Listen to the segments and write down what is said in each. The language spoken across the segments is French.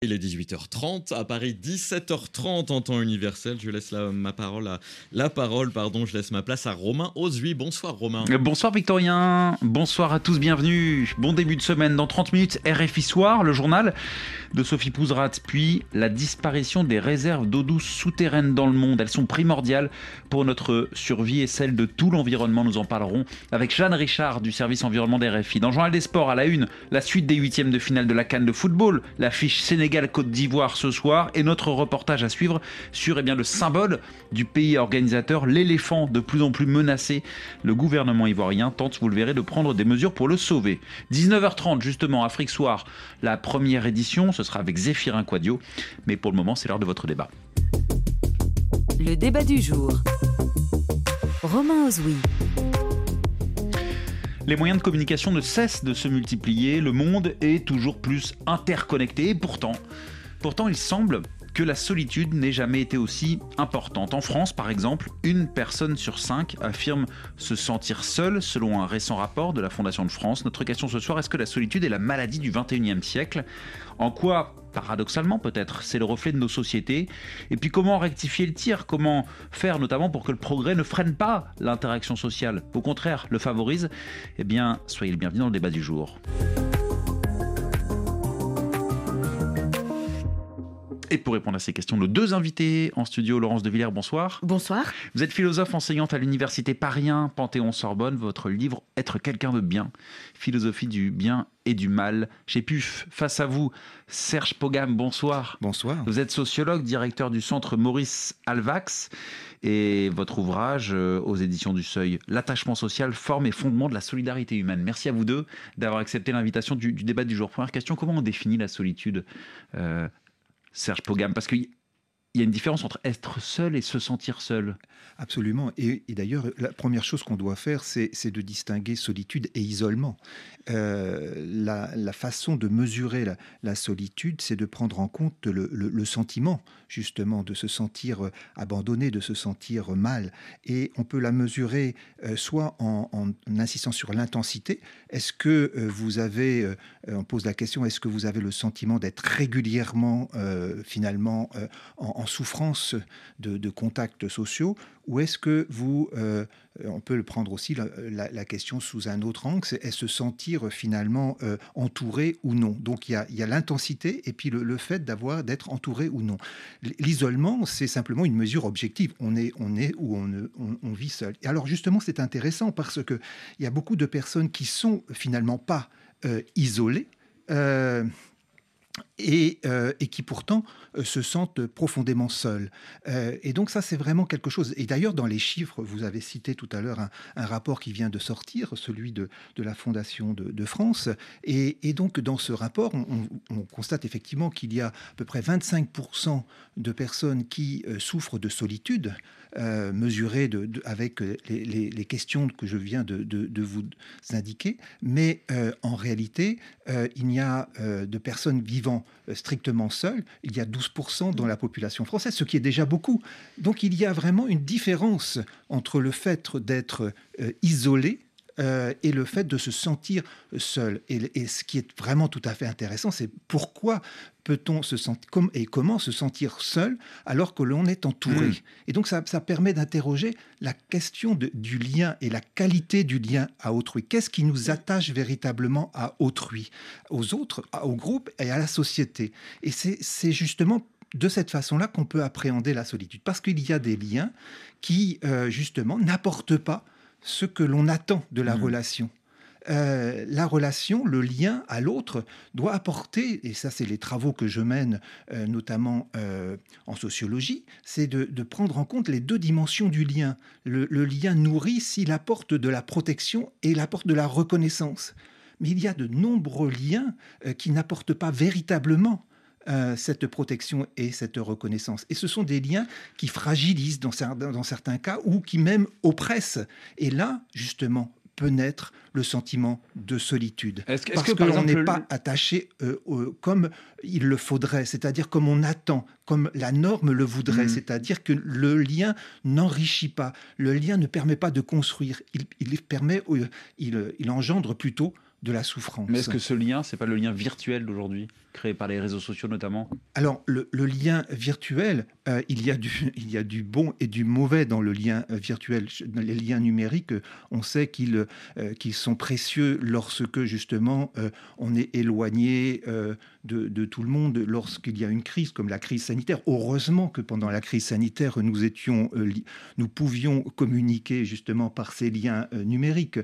Il est 18h30 à Paris, 17h30 en temps universel. Je laisse la, ma parole à, la parole, pardon, je laisse ma place à Romain Ozui. Bonsoir Romain. Bonsoir Victorien. Bonsoir à tous, bienvenue. Bon début de semaine. Dans 30 minutes, RFI Soir, le journal de Sophie Pouzrat, puis la disparition des réserves d'eau douce souterraines dans le monde. Elles sont primordiales pour notre survie et celle de tout l'environnement. Nous en parlerons avec Jeanne Richard du service environnement des RFI. Dans journal des sports, à la une, la suite des huitièmes de finale de la Cannes de football, l'affiche Sénégal Sénégal-Côte d'Ivoire ce soir et notre reportage à suivre sur eh bien, le symbole du pays organisateur, l'éléphant de plus en plus menacé. Le gouvernement ivoirien tente, vous le verrez, de prendre des mesures pour le sauver. 19h30 justement, Afrique Soir, la première édition, ce sera avec Zéphirin Quadio, mais pour le moment c'est l'heure de votre débat. Le débat du jour. Romain Ozoui. Les moyens de communication ne cessent de se multiplier, le monde est toujours plus interconnecté et pourtant, pourtant il semble que la solitude n'ait jamais été aussi importante. En France, par exemple, une personne sur cinq affirme se sentir seule, selon un récent rapport de la Fondation de France. Notre question ce soir, est-ce que la solitude est la maladie du 21e siècle? En quoi paradoxalement peut-être, c'est le reflet de nos sociétés. Et puis comment rectifier le tir? Comment faire notamment pour que le progrès ne freine pas l'interaction sociale? Au contraire, le favorise Eh bien, soyez le bienvenu dans le débat du jour. Et pour répondre à ces questions, nos deux invités en studio, Laurence de Villers, bonsoir. Bonsoir. Vous êtes philosophe enseignante à l'université Paris Panthéon-Sorbonne. Votre livre Être quelqu'un de bien, philosophie du bien et du mal chez PUF. Face à vous, Serge Pogam, bonsoir. Bonsoir. Vous êtes sociologue, directeur du centre Maurice Alvax et votre ouvrage euh, aux éditions du Seuil, L'attachement social, forme et fondement de la solidarité humaine. Merci à vous deux d'avoir accepté l'invitation du, débat du jour. Première question, comment on définit la solitude euh, Serge Pogam Parce qu'il y a une différence entre être seul et se sentir seul. Absolument. Et, d'ailleurs, la première chose qu'on doit faire, c'est de distinguer solitude et isolement. Euh, la, façon de mesurer la, solitude, c'est de prendre en compte le, sentiment, justement, de se sentir euh, abandonné, de se sentir mal. Et on peut la mesurer euh, soit en, insistant sur l'intensité. Est-ce que vous avez, on pose la question, est-ce que vous avez le sentiment d'être régulièrement, finalement, en, souffrance de, de contacts sociaux ou est-ce que vous, euh, on peut le prendre aussi la, question sous un autre angle, c'est se sentir finalement euh, entouré ou non? Donc il y a, l'intensité et puis le, fait d'avoir d'être entouré ou non. L'isolement, c'est simplement une mesure objective. On est, on est ou on, vit seul. Et alors justement, c'est intéressant parce que il y a beaucoup de personnes qui sont finalement pas euh, isolées. Et, qui pourtant euh, se sentent profondément seuls. Euh, et donc ça, c'est vraiment quelque chose. Et d'ailleurs, dans les chiffres, vous avez cité tout à l'heure un, rapport qui vient de sortir, celui de, la Fondation de, France. Et, donc, dans ce rapport, on, constate effectivement qu'il y a à peu près 25% de personnes qui souffrent de solitude. Euh, mesuré avec les, questions que je viens de, vous indiquer, mais euh, en réalité, euh, il y a de personnes vivant strictement seules, il y a 12% dans la population française, ce qui est déjà beaucoup. Donc il y a vraiment une différence entre le fait d'être isolé euh, et le fait de se sentir seul. Et, ce qui est vraiment tout à fait intéressant, c'est pourquoi peut-on se sentir et comment se sentir seul alors que l'on est entouré. Hmm. Et donc ça, permet d'interroger la question du lien et la qualité du lien à autrui. Qu'est-ce qui nous attache véritablement à autrui, aux autres, au groupe et à la société? Et c'est justement de cette façon-là qu'on peut appréhender la solitude, parce qu'il y a des liens qui, euh, justement, n'apportent pas ce que l'on attend de la mmh. relation. Euh, la relation, le lien à l'autre doit apporter, et ça c'est les travaux que je mène euh, notamment euh, en sociologie, c'est de, prendre en compte les deux dimensions du lien. Le, le lien nourrit s'il apporte de la protection et il apporte de la reconnaissance. Mais il y a de nombreux liens qui n'apportent pas véritablement euh, cette protection et cette reconnaissance. Et ce sont des liens qui fragilisent dans, dans certains cas ou qui même oppressent. Et là, justement, peut naître le sentiment de solitude. Est-ce parce que, l'on n'est pas attaché euh, comme il le faudrait, c'est-à-dire comme on attend, comme la norme le voudrait, hmm. c'est-à-dire que le lien n'enrichit pas, le lien ne permet pas de construire, il, il permet, il, il engendre plutôt de la souffrance. Mais est-ce que ce lien, c'est pas le lien virtuel d'aujourd'hui? Créé par les réseaux sociaux notamment Alors, le, lien virtuel, euh, il, y a du, bon et du mauvais dans le lien euh, virtuel. Dans les liens numériques, on sait qu'ils qu'ils sont précieux lorsque, justement, on est éloigné de, de, tout le monde lorsqu'il y a une crise, comme la crise sanitaire. Heureusement que pendant la crise sanitaire, nous, étions, nous pouvions communiquer, justement, par ces liens numériques.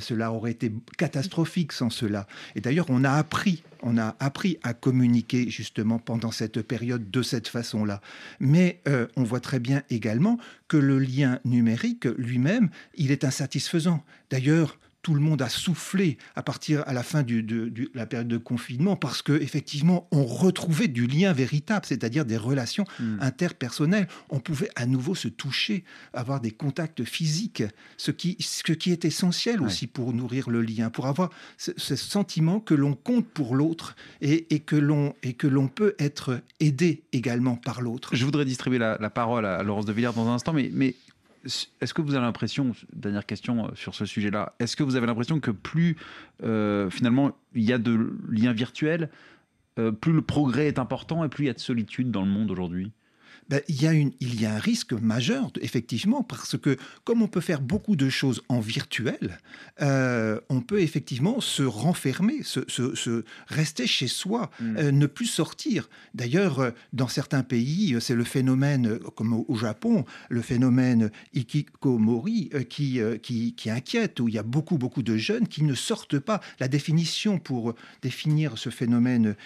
cela aurait été catastrophique sans cela. Et d'ailleurs, on a appris, on a appris à communiquer justement pendant cette période de cette façon-là. Mais euh, on voit très bien également que le lien numérique lui-même, il est insatisfaisant. D'ailleurs, tout le monde a soufflé à partir à la fin de, la période de confinement parce que effectivement on retrouvait du lien véritable, c'est-à-dire des relations hmm. interpersonnelles. On pouvait à nouveau se toucher, avoir des contacts physiques, ce qui, ce qui est essentiel aussi pour nourrir le lien, pour avoir ce, sentiment que l'on compte pour l'autre et, que l'on et que l'on peut être aidé également par l'autre. Je voudrais distribuer la, parole à Laurence de Villers dans un instant, mais, mais est-ce que vous avez l'impression, dernière question euh, sur ce sujet-là, est-ce que vous avez l'impression que plus euh, finalement il y a de liens virtuels, euh, plus le progrès est important et plus il y a de solitude dans le monde aujourd'hui? Ben, il, y a une, il y a un risque majeur, effectivement, parce que comme on peut faire beaucoup de choses en virtuel, euh, on peut effectivement se renfermer, se, rester chez soi, mm. euh, ne plus sortir. D'ailleurs, euh, dans certains pays, c'est le phénomène, comme au, Japon, le phénomène ikikomori qui, qui, qui inquiète, où il y a beaucoup, beaucoup de jeunes qui ne sortent pas. La définition pour définir ce phénomène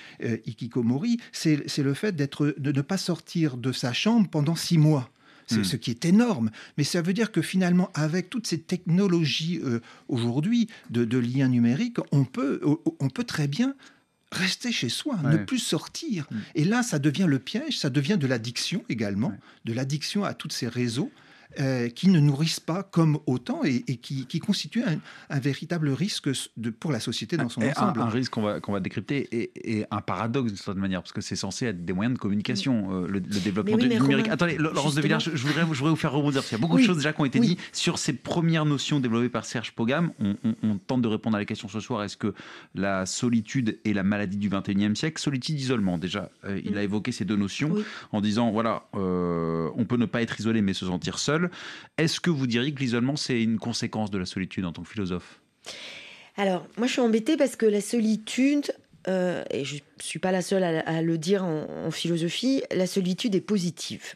ikikomori, c'est le fait d'être, de ne pas sortir de sa chambre pendant six mois. C'est hmm. ce qui est énorme. Mais ça veut dire que finalement, avec toutes ces technologies euh, aujourd'hui de, liens numériques, on peut, on peut très bien rester chez soi, ne plus sortir. Hmm. Et là, ça devient le piège, ça devient de l'addiction également, de l'addiction à tous ces réseaux. Euh, qui ne nourrissent pas comme autant et, qui, qui, constituent un, véritable risque de, pour la société dans son ensemble. Un, risque qu'on va, qu'on va décrypter et, un paradoxe de certaine manière, parce que c'est censé être des moyens de communication, euh, le, développement du numérique. Attendez, Laurence de Villers, je, voudrais, je voudrais vous faire rebondir, parce qu'il y a beaucoup de choses déjà qui ont été dites sur ces premières notions développées par Serge Pogam. On, tente de répondre à la question ce soir, est-ce que la solitude est la maladie du 21e siècle Solitude, isolement, déjà, euh, il a évoqué ces deux notions en disant, voilà, on peut ne pas être isolé mais se sentir seul. Est-ce que vous diriez que l'isolement, c'est une conséquence de la solitude en tant que philosophe? Alors, moi, je suis embêtée parce que la solitude, euh, et je ne suis pas la seule à, le dire en, philosophie, la solitude est positive.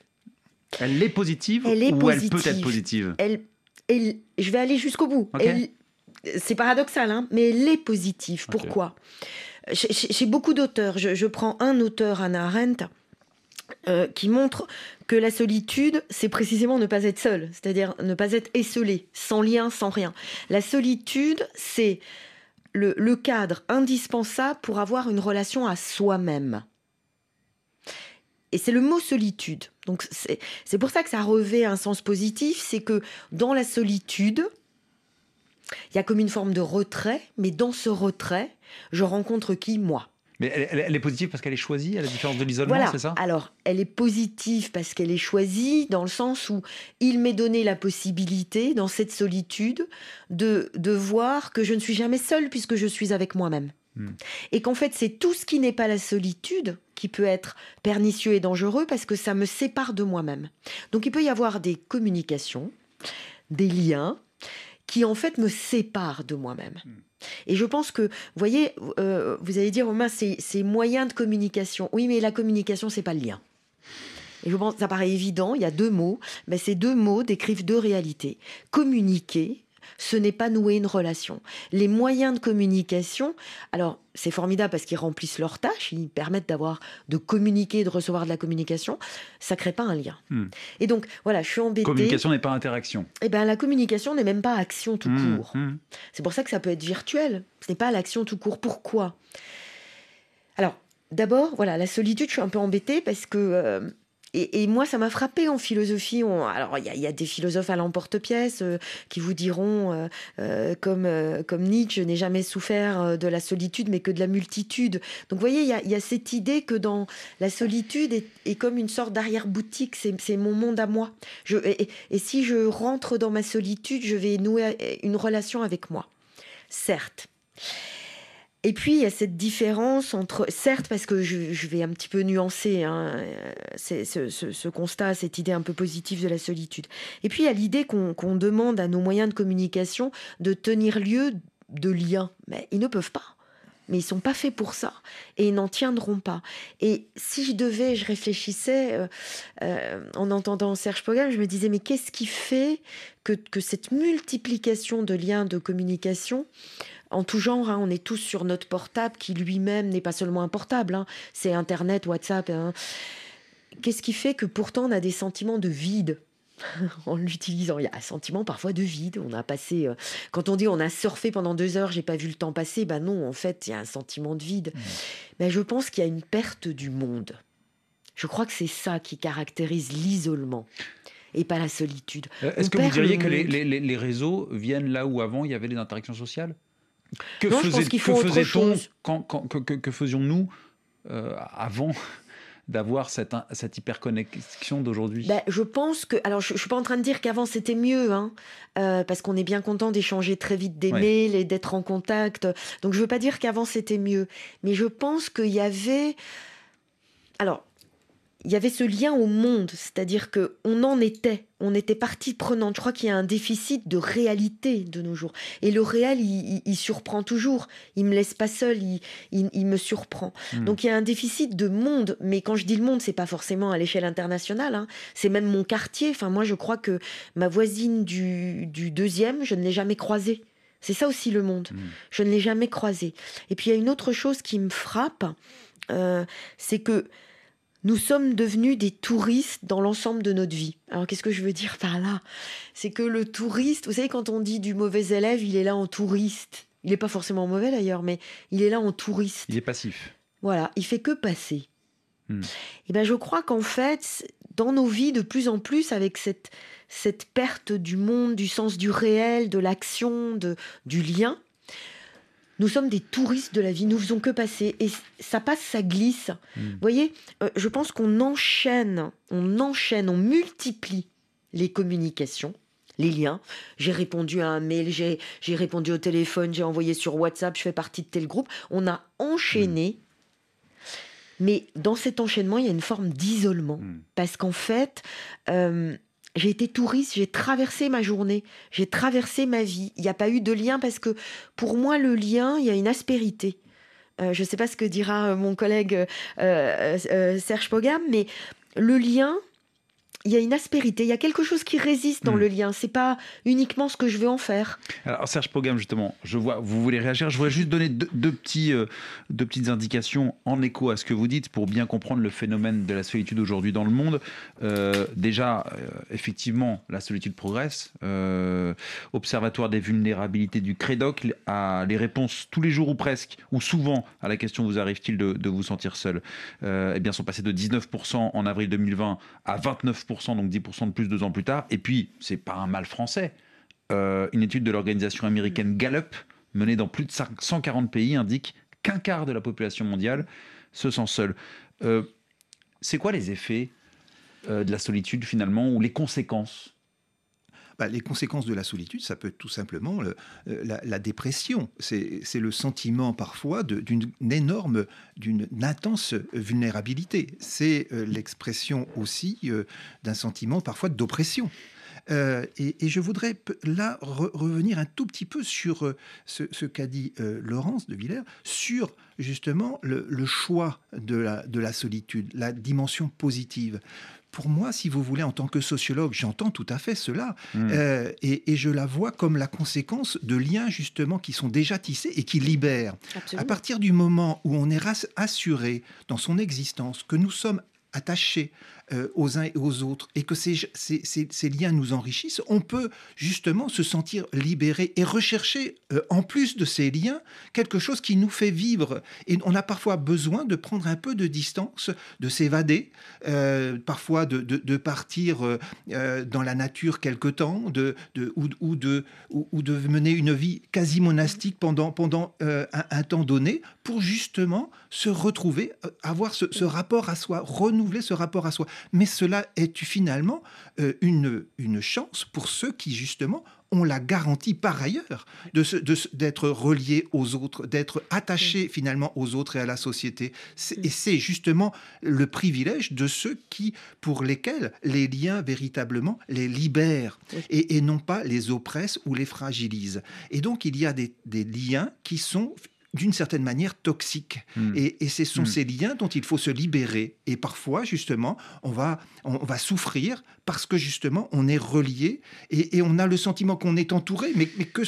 Elle est positive elle est ou elle peut être positive? Elle, Je vais aller jusqu'au bout. C'est paradoxal, hein, mais elle est positive. Pourquoi? J'ai beaucoup d'auteurs. Je, je, prends un auteur, Anna Arendt, euh, qui montre que la solitude, c'est précisément ne pas être seul, c'est-à-dire ne pas être esselé, sans lien, sans rien. La solitude, c'est le, cadre indispensable pour avoir une relation à soi-même. Et c'est le mot solitude. Donc c'est pour ça que ça revêt un sens positif, c'est que dans la solitude, il y a comme une forme de retrait, mais dans ce retrait, je rencontre qui Moi? Mais elle, est positive parce qu'elle est choisie, à la différence de l'isolement, c'est ça? Alors, elle est positive parce qu'elle est choisie, dans le sens où il m'est donné la possibilité, dans cette solitude, de, de voir que je ne suis jamais seule puisque je suis avec moi-même. Hmm. Et qu'en fait, c'est tout ce qui n'est pas la solitude qui peut être pernicieux et dangereux parce que ça me sépare de moi-même. Donc, il peut y avoir des communications, des liens qui, en fait, me séparent de moi-même. Hmm. Et je pense que, vous voyez, euh, vous allez dire, Romain, c'est moyen de communication. Oui, mais la communication, c'est pas le lien. Et je pense, ça paraît évident, il y a deux mots, mais ces deux mots décrivent deux réalités. Communiquer, ce n'est pas nouer une relation. Les moyens de communication, alors c'est formidable parce qu'ils remplissent leurs tâches, ils permettent d'avoir, de communiquer, de recevoir de la communication, ça crée pas un lien. Hmm. Et donc voilà, je suis embêtée. Communication n'est pas interaction. Eh bien la communication n'est même pas action tout hmm, court. Hmm. C'est pour ça que ça peut être virtuel. Ce n'est pas l'action tout court. Pourquoi? Alors d'abord, voilà, la solitude, je suis un peu embêtée parce que euh, et, moi, ça m'a frappé en philosophie. alors, il y, a des philosophes à l'emporte-pièce euh, qui vous diront, euh, euh, comme, comme Nietzsche, je n'ai jamais souffert de la solitude, mais que de la multitude. Donc, vous voyez, il y a, cette idée que dans la solitude est, comme une sorte d'arrière-boutique, c'est mon monde à moi. Et si je rentre dans ma solitude, je vais nouer une relation avec moi. Certes. Et puis, il y a cette différence entre, certes, parce que je, vais un petit peu nuancer hein, ce, constat, cette idée un peu positive de la solitude. Et puis, il y a l'idée qu'on demande à nos moyens de communication de tenir lieu de liens. Mais ils ne peuvent pas mais ils sont pas faits pour ça et ils n'en tiendront pas. Et si je devais, je réfléchissais euh, euh, en entendant Serge Pogam, je me disais mais qu'est-ce qui fait que, cette multiplication de liens de communication en tout genre, hein, on est tous sur notre portable qui lui-même n'est pas seulement un portable, hein, c'est Internet, WhatsApp. Hein. Qu'est-ce qui fait que pourtant on a des sentiments de vide en l'utilisant? Il y a un sentiment parfois de vide. On a passé, euh, quand on dit on a surfé pendant deux heures, j'ai pas vu le temps passer, ben non, en fait, il y a un sentiment de vide. Mais je pense qu'il y a une perte du monde. Je crois que c'est ça qui caractérise l'isolement et pas la solitude. Euh, est-ce que vous diriez que les, réseaux viennent là où avant il y avait les interactions sociales? Que faisions-nous euh, avant d'avoir cette, cette hyperconnexion d'aujourd'hui? Ben, Je pense que. Alors, je ne suis pas en train de dire qu'avant c'était mieux, hein, euh, parce qu'on est bien content d'échanger très vite des mails et d'être en contact. Donc, je ne veux pas dire qu'avant c'était mieux. Mais je pense qu'il y avait. Alors, il y avait ce lien au monde, c'est-à-dire que on en était, on était partie prenante. Je crois qu'il y a un déficit de réalité de nos jours. Et le réel, il, surprend toujours. Il me laisse pas seul, il, me surprend. Hmm. Donc il y a un déficit de monde. Mais quand je dis le monde, c'est pas forcément à l'échelle internationale. Hein. C'est même mon quartier. Enfin, moi, je crois que ma voisine du, deuxième, je ne l'ai jamais croisée. C'est ça aussi le monde. Hmm. Je ne l'ai jamais croisée. Et puis il y a une autre chose qui me frappe, euh, c'est que nous sommes devenus des touristes dans l'ensemble de notre vie. Alors qu'est-ce que je veux dire par là? C'est que le touriste, vous savez, quand on dit du mauvais élève, il est là en touriste. Il n'est pas forcément mauvais d'ailleurs, mais il est là en touriste. Il est passif. Voilà, il fait que passer. Hmm. Et eh ben je crois qu'en fait, dans nos vies, de plus en plus, avec cette, cette perte du monde, du sens du réel, de l'action, de, du lien, nous sommes des touristes de la vie, nous faisons que passer. Et ça passe, ça glisse. Hmm. Vous voyez, euh, je pense qu'on enchaîne, on enchaîne, on multiplie les communications les liens. J'ai répondu à un mail, j'ai, répondu au téléphone, j'ai envoyé sur WhatsApp, je fais partie de tel groupe. On a enchaîné. Hmm. Mais dans cet enchaînement, il y a une forme d'isolement. Hmm. Parce qu'en fait, euh, j'ai été touriste, j'ai traversé ma journée, j'ai traversé ma vie. Il n'y a pas eu de lien parce que pour moi, le lien, il y a une aspérité. Euh, je ne sais pas ce que dira mon collègue euh, euh, Serge Pogam, mais le lien, il y a une aspérité, il y a quelque chose qui résiste dans hmm. le lien. C'est pas uniquement ce que je veux en faire. Alors Serge Pogam, justement, je vois, vous voulez réagir. Je voudrais juste donner deux, petits, euh, deux petites indications en écho à ce que vous dites pour bien comprendre le phénomène de la solitude aujourd'hui dans le monde. Euh, déjà, euh, effectivement, la solitude progresse. Observatoire des vulnérabilités du Crédoc a les réponses tous les jours ou presque, ou souvent à la question vous arrive-t-il de, de, vous sentir seul Eh bien, sont passés de 19% en avril 2020 à 29% donc 10% de plus deux ans plus tard. Et puis, c'est pas un mal français. Euh, une étude de l'organisation américaine Gallup, menée dans plus de 140 pays, indique qu'un quart de la population mondiale se sent seule. Euh, c'est quoi les effets euh, de la solitude finalement, ou les conséquences bah, les conséquences de la solitude, ça peut être tout simplement la, dépression. C'est le sentiment parfois d'une énorme, d'une intense vulnérabilité. C'est l'expression aussi d'un sentiment parfois d'oppression. Euh, et, je voudrais là revenir un tout petit peu sur ce, qu'a dit Laurence de Villers, sur justement le, choix de la solitude, la dimension positive pour moi, si vous voulez, en tant que sociologue, j'entends tout à fait cela. Hmm. Euh, et, je la vois comme la conséquence de liens, justement, qui sont déjà tissés et qui libèrent. À partir du moment où on est assuré dans son existence que nous sommes attachés euh, aux uns et aux autres et que ces, liens nous enrichissent, on peut justement se sentir libéré et rechercher, euh, en plus de ces liens, quelque chose qui nous fait vivre. Et on a parfois besoin de prendre un peu de distance, de s'évader, euh, parfois de, partir dans la nature quelque temps, ou, de, mener une vie quasi monastique pendant, un, temps donné pour justement se retrouver, avoir ce rapport à soi, renouveler ce rapport à soi mais cela est finalement euh, une, une chance pour ceux qui, justement, ont la garantie par ailleurs d'être de, reliés aux autres, d'être attachés finalement aux autres et à la société. Et c'est justement le privilège de ceux qui, pour lesquels les liens véritablement les libèrent et, non pas les oppressent ou les fragilisent. Et donc il y a des, des liens qui sont d'une certaine manière toxiques. Hmm. Et, ce sont hmm. ces liens dont il faut se libérer. Et parfois, justement, on va, on, va souffrir parce que, justement, on est relié et, on a le sentiment qu'on est entouré, mais, mais que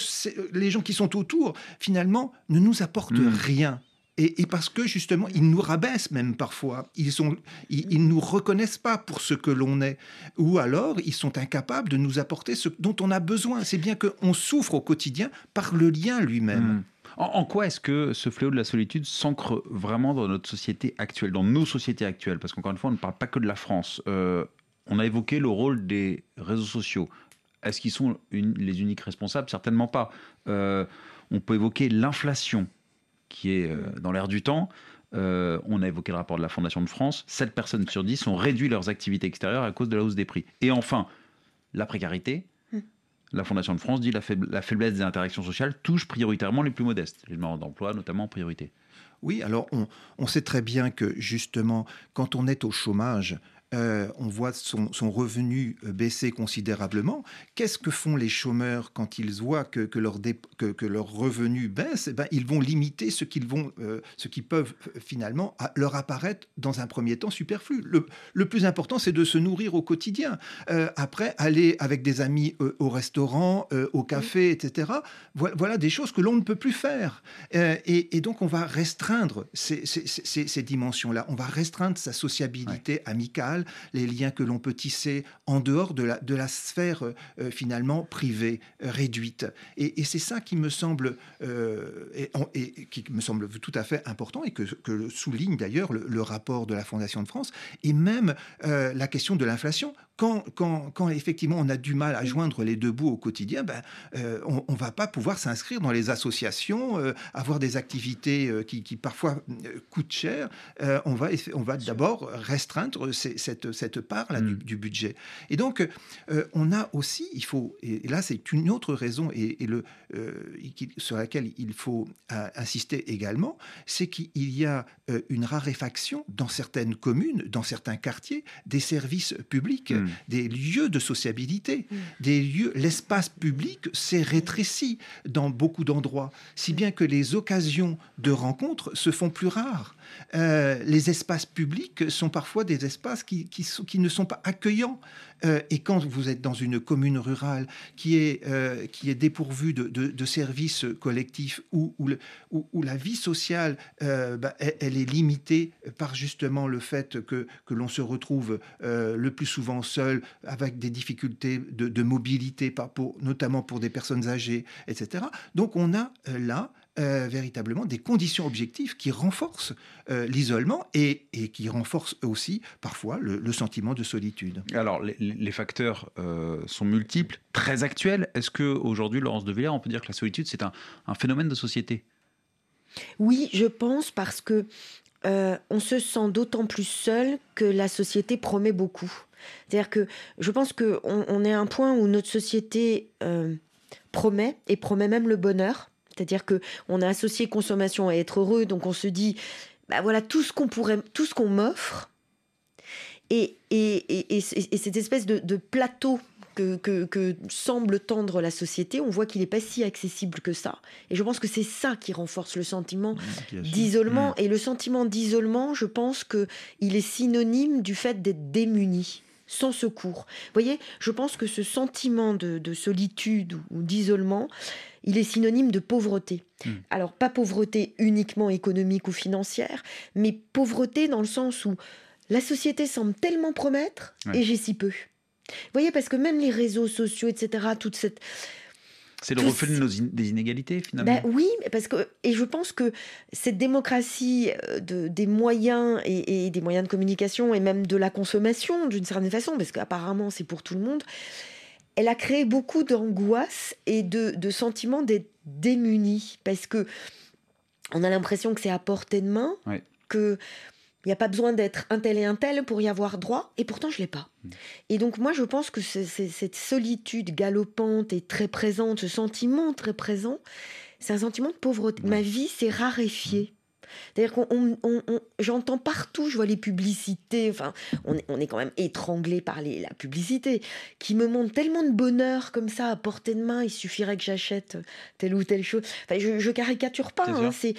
les gens qui sont autour, finalement, ne nous apportent hmm. rien. Et, parce que justement, ils nous rabaissent même parfois. Ils sont, ils, nous reconnaissent pas pour ce que l'on est, ou alors ils sont incapables de nous apporter ce dont on a besoin. C'est bien qu'on souffre au quotidien par le lien lui-même. En, quoi est-ce que ce fléau de la solitude s'ancre vraiment dans notre société actuelle, dans nos sociétés actuelles? Parce qu'encore une fois, on ne parle pas que de la France. Euh, on a évoqué le rôle des réseaux sociaux. Est-ce qu'ils sont les uniques responsables? Certainement pas. Euh, on peut évoquer l'inflation qui est euh, dans l'air du temps. on a évoqué le rapport de la Fondation de France. 7 personnes sur 10 ont réduit leurs activités extérieures à cause de la hausse des prix. Et enfin, la précarité, la Fondation de France dit la, la faiblesse des interactions sociales touche prioritairement les plus modestes, les demandeurs d'emploi notamment en priorité. Oui, alors on, sait très bien que justement, quand on est au chômage, euh, on voit son, revenu euh, baisser considérablement. Qu'est-ce que font les chômeurs quand ils voient que, leur, que, leur revenu baisse? Eh ben, Ils vont limiter ce qu'ils vont, euh, ce qui peuvent finalement leur apparaître dans un premier temps superflu. Le, plus important, c'est de se nourrir au quotidien. après, aller avec des amis au restaurant, au café, etc. Voilà, des choses que l'on ne peut plus faire. Et, donc, on va restreindre ces, ces dimensions-là. On va restreindre sa sociabilité amicale les liens que l'on peut tisser en dehors de la, sphère euh, finalement privée, euh, réduite. Et, c'est ça qui me semble euh, tout à fait important et que souligne d'ailleurs le, rapport de la Fondation de France et même la question de l'inflation quand, quand, quand, effectivement on a du mal à joindre les deux bouts au quotidien, ben, euh, on ne va pas pouvoir s'inscrire dans les associations, euh, avoir des activités euh, qui, qui, parfois coûtent cher. on va, on va d'abord restreindre cette, cette part là du, mm. budget. Et donc, on a aussi, il faut, et, là c'est une autre raison et, et le, sur laquelle il faut insister également, c'est qu'il y a une raréfaction dans certaines communes, dans certains quartiers, des services publics. Mm. des lieux de sociabilité, mm. des lieux. L'espace public s'est rétréci dans beaucoup d'endroits, si bien que les occasions de rencontre se font plus rares. Euh, les espaces publics sont parfois des espaces qui, ne sont pas accueillants. Euh, et quand vous êtes dans une commune rurale qui est, euh, dépourvue de, services collectifs, où, où, la vie sociale, bah, elle, est limitée par justement le fait que, l'on se retrouve le plus souvent seul, avec des difficultés de, mobilité, notamment pour des personnes âgées, etc. Donc on a là euh, véritablement des conditions objectives qui renforcent euh, l'isolement et, qui renforcent aussi parfois le, sentiment de solitude. Alors les, facteurs euh, sont multiples, très actuels. Est-ce que aujourd'hui, Laurence de Villers, on peut dire que la solitude c'est un, phénomène de société? Oui, je pense parce que on se sent d'autant plus seul que la société promet beaucoup. C'est-à-dire que je pense qu'on on est à un point où notre société promet et promet même le bonheur c'est-à-dire que on a associé consommation à être heureux, donc on se dit, bah voilà, tout ce qu'on pourrait, tout ce qu'on m'offre, et, et, et, cette espèce de, plateau que, que, semble tendre la société, on voit qu'il n'est pas si accessible que ça. Et je pense que c'est ça qui renforce le sentiment d'isolement. Mmh. Et le sentiment d'isolement, je pense que il est synonyme du fait d'être démuni sans secours. Vous voyez, je pense que ce sentiment de, de solitude ou d'isolement, il est synonyme de pauvreté. Hmm. Alors, pas pauvreté uniquement économique ou financière, mais pauvreté dans le sens où la société semble tellement promettre et j'ai si peu. Vous voyez, parce que même les réseaux sociaux, etc., toute cette... C'est le reflet des inégalités, finalement. Ben oui, parce que et je pense que cette démocratie euh, de, des moyens et, des moyens de communication et même de la consommation, d'une certaine façon, parce qu'apparemment c'est pour tout le monde, elle a créé beaucoup d'angoisse et de, de sentiments d'être démunis parce que on a l'impression que c'est à portée de main, que Il n'y a pas besoin d'être un tel et un tel pour y avoir droit, et pourtant je ne l'ai pas. Mmh. Et donc moi je pense que c'est, cette solitude galopante et très présente, ce sentiment très présent, c'est un sentiment de pauvreté. Ma vie s'est raréfiée. C'est-à-dire qu'on j'entends partout, je vois les publicités, enfin, on est, on est quand même étranglé par les, la publicité, qui me montre tellement de bonheur comme ça à portée de main, il suffirait que j'achète telle ou telle chose. Enfin, je, je caricature pas, hein, c'est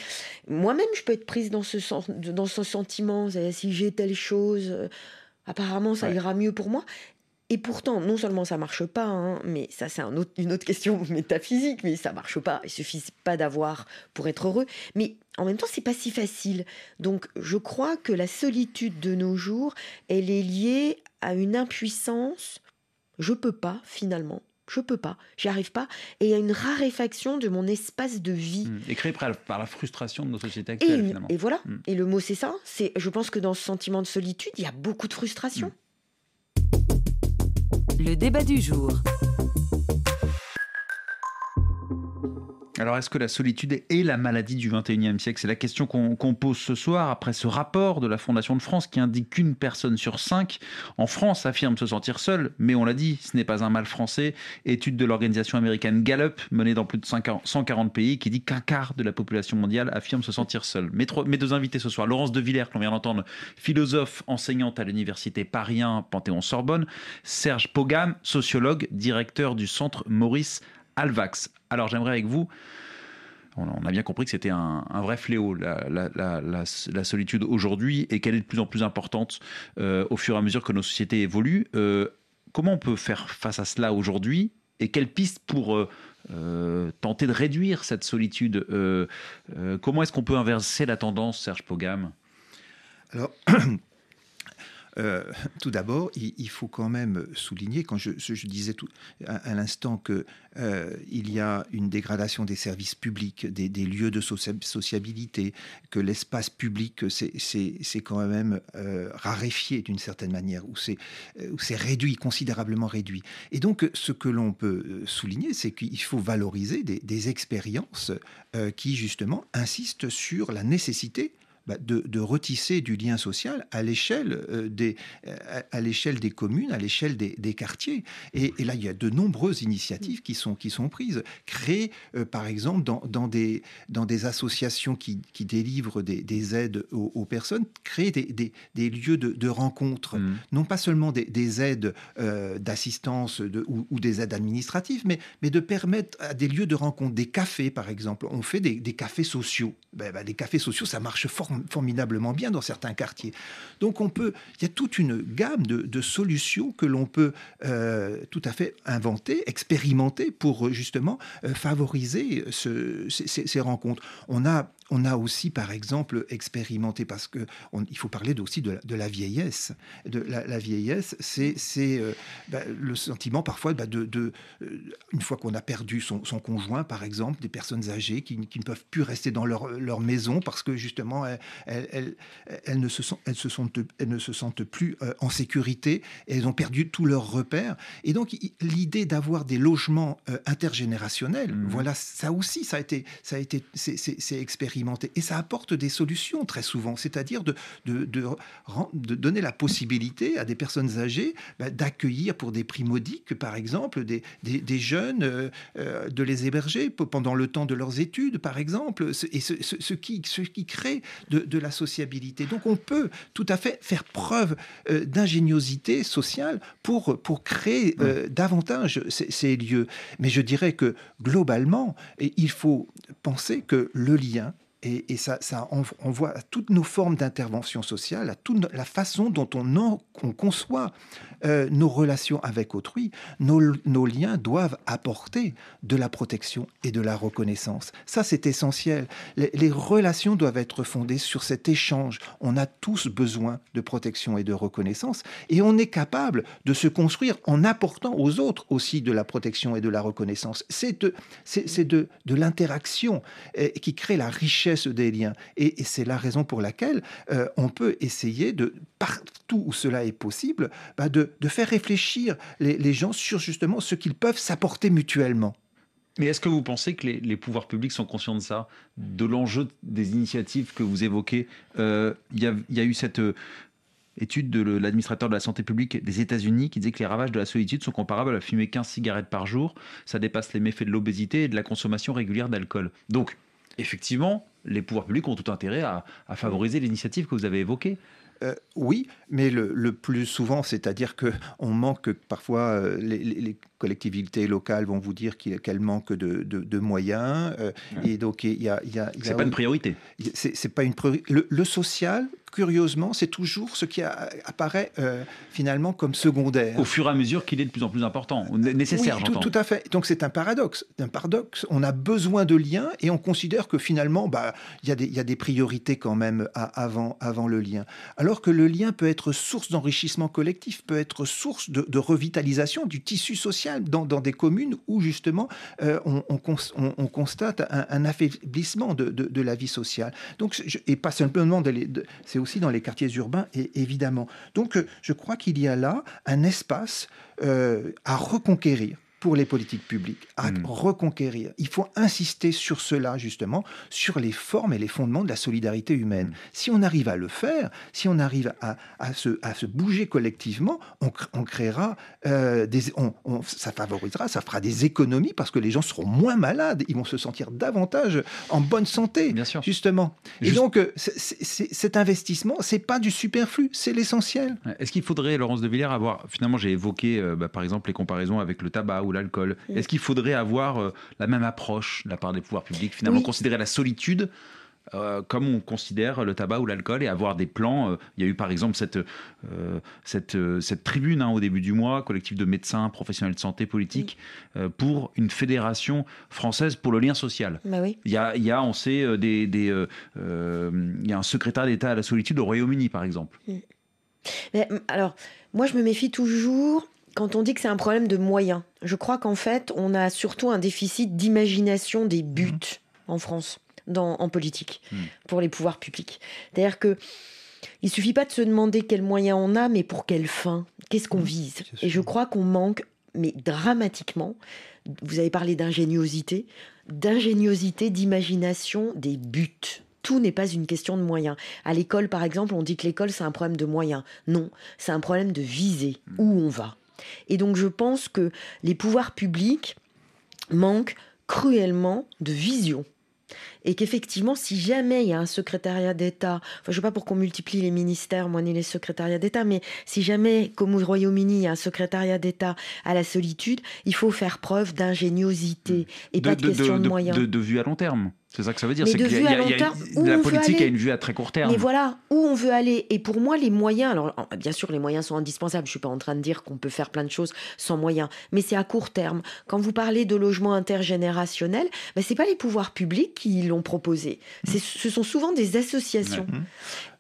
moi-même je peux être prise dans ce, sens, dans ce sentiment, si j'ai telle chose, euh, apparemment ça ira mieux pour moi. Et pourtant, non seulement ça marche pas, hein, mais ça c'est un autre, une autre question métaphysique, mais ça marche pas. Il suffit pas d'avoir pour être heureux. Mais en même temps, c'est pas si facile. Donc, je crois que la solitude de nos jours, elle est liée à une impuissance. Je peux pas finalement. Je peux pas, j'y arrive pas, et il y a une raréfaction de mon espace de vie. Mmh. Et créé par la frustration de nos sociétés actuelles. Et, finalement. et voilà. Mmh. Et le mot c'est ça. C'est, je pense que dans ce sentiment de solitude, il y a beaucoup de frustration. Mmh. Le débat du jour. Alors, est-ce que la solitude est la maladie du 21e siècle? C'est la question qu'on pose ce soir après ce rapport de la Fondation de France qui indique qu'une personne sur cinq en France affirme se sentir seule. Mais on l'a dit, ce n'est pas un mal français. Étude de l'organisation américaine Gallup, menée dans plus de 140 pays, qui dit qu'un quart de la population mondiale affirme se sentir seule. Mes, deux invités ce soir, Laurence de Villers, qu'on vient d'entendre, philosophe, enseignante à l'université Paris 1 Panthéon-Sorbonne, Serge Pogam, sociologue, directeur du centre Maurice Alvax. Alors j'aimerais avec vous, on a bien compris que c'était un, vrai fléau, la, solitude aujourd'hui, et qu'elle est de plus en plus importante euh, au fur et à mesure que nos sociétés évoluent. Euh, comment on peut faire face à cela aujourd'hui et quelles pistes pour euh, tenter de réduire cette solitude Comment est-ce qu'on peut inverser la tendance, Serge Pogam? Alors, Euh, tout d'abord, il, faut quand même souligner, quand je, disais tout, à, l'instant qu'il euh, y a une dégradation des services publics, des, lieux de sociabilité, que l'espace public, c'est quand même euh, raréfié d'une certaine manière, ou c'est réduit, considérablement réduit. Et donc, ce que l'on peut souligner, c'est qu'il faut valoriser des expériences qui, justement, insistent sur la nécessité bah, de, retisser du lien social à l'échelle euh, des, à, l'échelle des communes, à l'échelle des, quartiers. Et, là, il y a de nombreuses initiatives qui sont, qui sont prises. Créer, euh, par exemple, dans, dans, des, dans des associations qui, qui délivrent des, aides aux, personnes, créer des, des, lieux de, de rencontre, mmh. non pas seulement des, aides euh, d'assistance ou, ou, des aides administratives, mais, mais de permettre à des lieux de rencontre, des cafés, par exemple. On fait des, cafés sociaux. Ben, ben, des cafés sociaux, ça marche fort formidablement bien dans certains quartiers. Donc on peut, il y a toute une gamme de, solutions que l'on peut euh, tout à fait inventer, expérimenter pour justement euh, favoriser ces, rencontres. On a on a aussi, par exemple, expérimenté, parce qu'il faut parler aussi de la, vieillesse. De la, vieillesse, c'est euh, bah, le sentiment parfois bah, de, euh, une fois qu'on a perdu son, conjoint, par exemple, des personnes âgées qui, ne peuvent plus rester dans leur, maison parce que justement, elles, ne, se elles, se sentent, elles ne se sentent plus euh, en sécurité, et elles ont perdu tous leurs repères. Et donc, l'idée d'avoir des logements intergénérationnels, mmh. voilà, ça aussi, ça a été, ça a été, c'est expérimenté et ça apporte des solutions très souvent, c'est-à-dire de, de, de, donner la possibilité à des personnes âgées bah, d'accueillir pour des prix modiques, par exemple, des, des, jeunes, euh, euh, de les héberger pendant le temps de leurs études, par exemple, et ce, ce, qui, ce qui crée de, la sociabilité. Donc on peut tout à fait faire preuve euh, d'ingéniosité sociale pour, pour créer davantage ces, ces lieux. Mais je dirais que globalement, il faut penser que le lien et, ça, ça envoie à toutes nos formes d'intervention sociale, à la façon dont on, on conçoit euh, nos relations avec autrui. Nos, liens doivent apporter de la protection et de la reconnaissance. Ça, c'est essentiel. Les, relations doivent être fondées sur cet échange. On a tous besoin de protection et de reconnaissance, et on est capable de se construire en apportant aux autres aussi de la protection et de la reconnaissance. C'est de l'interaction euh, qui crée la richesse des liens. Et, c'est la raison pour laquelle euh, on peut essayer de, partout où cela est possible, bah, de, faire réfléchir les, gens sur justement ce qu'ils peuvent s'apporter mutuellement. Mais est-ce que vous pensez que les, pouvoirs publics sont conscients de ça, de l'enjeu des initiatives que vous évoquez Il y, y, a eu cette étude de l'administrateur de la santé publique des États-Unis qui disait que les ravages de la solitude sont comparables à fumer 15 cigarettes par jour. Ça dépasse les méfaits de l'obésité et de la consommation régulière d'alcool. Donc, effectivement, les pouvoirs publics ont tout intérêt à, favoriser l'initiative que vous avez évoquée. Euh, oui, mais le, plus souvent, c'est-à-dire qu'on manque parfois, euh, les, collectivités locales vont vous dire qu'elles manquent de, moyens. Euh, et donc, il y a. c'est pas une priorité. C'est pas une priorité. le, social, curieusement, c'est toujours ce qui apparaît euh, finalement comme secondaire. Au fur et à mesure qu'il est de plus en plus important, nécessaire, oui, tout, à fait. Donc c'est un paradoxe. Un paradoxe. On a besoin de liens et on considère que finalement, bah, il y, a des priorités quand même avant, avant le lien. Alors que le lien peut être source d'enrichissement collectif, peut être source de, revitalisation du tissu social dans, des communes où justement euh, on, constate un, affaiblissement de, la vie sociale. Donc, et pas simplement, c'est aussi dans les quartiers urbains, et évidemment. Donc, euh, je crois qu'il y a là un espace euh, à reconquérir pour les politiques publiques, à hmm. reconquérir. Il faut insister sur cela, justement, sur les formes et les fondements de la solidarité humaine. Hmm. Si on arrive à le faire, si on arrive à, à, se, à se, bouger collectivement, on, on créera euh, des. On, ça favorisera, ça fera des économies parce que les gens seront moins malades, ils vont se sentir davantage en bonne santé, Bien sûr. justement. Et donc, euh, cet investissement, c'est pas du superflu, c'est l'essentiel. Est-ce qu'il faudrait, Laurence de Villers, avoir. Finalement, j'ai évoqué, euh, bah, par exemple, les comparaisons avec le tabac ou l'alcool. Mm. Est-ce qu'il faudrait avoir euh, la même approche de la part des pouvoirs publics, finalement, considérer la solitude euh, comme on considère le tabac ou l'alcool et avoir des plans. Euh, il y a eu par exemple cette, cette, cette tribune hein, au début du mois, collectif de médecins, professionnels de santé, politiques, mm. pour une fédération française pour le lien social. Bah oui. il, y a, il y a, on sait, des, des il y a un secrétaire d'État à la solitude au Royaume-Uni par exemple. Mm. Mais, alors, moi je me méfie toujours quand on dit que c'est un problème de moyens, je crois qu'en fait, on a surtout un déficit d'imagination des buts mmh. en France, dans, en politique, mmh. pour les pouvoirs publics. C'est-à-dire que il suffit pas de se demander quels moyens on a, mais pour quelle fin Qu'est-ce qu'on mmh. vise Et je crois qu'on manque, mais dramatiquement, vous avez parlé d'ingéniosité, d'ingéniosité, d'imagination des buts tout n'est pas une question de moyens. À l'école, par exemple, on dit que l'école, c'est un problème de moyens. Non, c'est un problème de visée, où on va. Et donc je pense que les pouvoirs publics manquent cruellement de vision. Et qu'effectivement, si jamais il y a un secrétariat d'État, enfin, je ne veux pas pour qu'on multiplie les ministères, moi, ni les secrétariats d'État, mais si jamais, comme au Royaume-Uni, il y a un secrétariat d'État à la solitude, il faut faire preuve d'ingéniosité et pas de, question de, moyens. de vue à long terme. C'est ça que ça veut dire. C'est que la politique a une vue à très court terme. Mais voilà, où on veut aller. Et pour moi, les moyens, alors bien sûr, les moyens sont indispensables. Je suis pas en train de dire qu'on peut faire plein de choses sans moyens. Mais c'est à court terme. Quand vous parlez de logement intergénérationnel, ben, c'est pas les pouvoirs publics qui l'ont proposé. Mmh. Ce sont souvent des associations. Mmh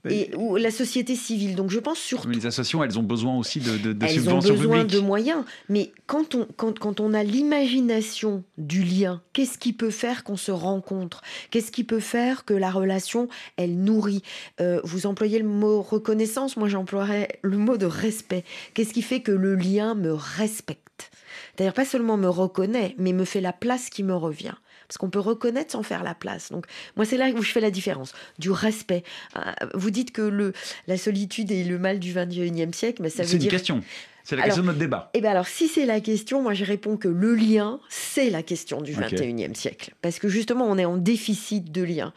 et, ou la société civile. Donc je pense surtout. les associations, elles ont besoin aussi de, de, de elles ont besoin de moyens. Mais quand on, quand, quand on a l'imagination du lien, qu'est-ce qui peut faire qu'on se rencontre? Qu'est-ce qui peut faire que la relation, elle nourrit? Euh, Vous employez le mot reconnaissance, moi j'emploierais le mot de respect. Qu'est-ce qui fait que le lien me respecte? D'ailleurs, pas seulement me reconnaît, mais me fait la place qui me revient parce qu'on peut reconnaître sans faire la place. Donc moi c'est là où je fais la différence, du respect. Euh, vous dites que le, la solitude est le mal du 21e siècle, mais ça veut dire... C'est une question. C'est la question de notre débat. Eh bien alors, si c'est la question, moi je réponds que le lien, c'est la question du 21e siècle. Parce que justement, on est en déficit de lien.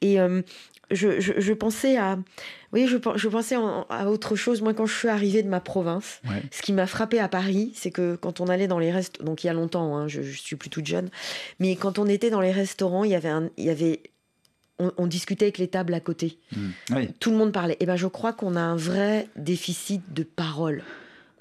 Et euh, je, pensais à. Oui, je, je pensais à autre chose. Moi, quand je suis arrivée de ma province, ce qui m'a frappé à Paris, c'est que quand on allait dans les restaurants, donc il y a longtemps, hein, je, suis plus toute jeune, mais quand on était dans les restaurants, il y avait un, il y avait on, discutait avec les tables à côté. Mmh. Tout le monde parlait. Et eh ben, je crois qu'on a un vrai déficit de parole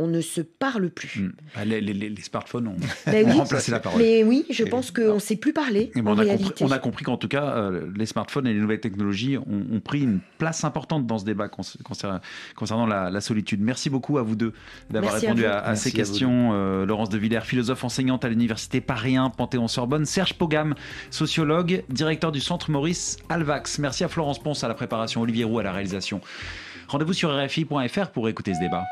on ne se parle plus. Hmm. Bah, les, smartphones ont, ben remplacé la parole. Mais oui, je pense qu'on ne sait plus parler. on, a compris, qu'en tout cas, euh, les smartphones et les nouvelles technologies ont, pris une place importante dans ce débat concernant, la, solitude. Merci beaucoup à vous deux d'avoir répondu à, ces questions. Euh, Laurence de Villers, philosophe enseignante à l'université Paris 1, Panthéon-Sorbonne. Serge Pogam, sociologue, directeur du centre Maurice Alvax. Merci à Florence Ponce à la préparation, Olivier Roux à la réalisation. Rendez-vous sur rfi.fr pour écouter ce débat.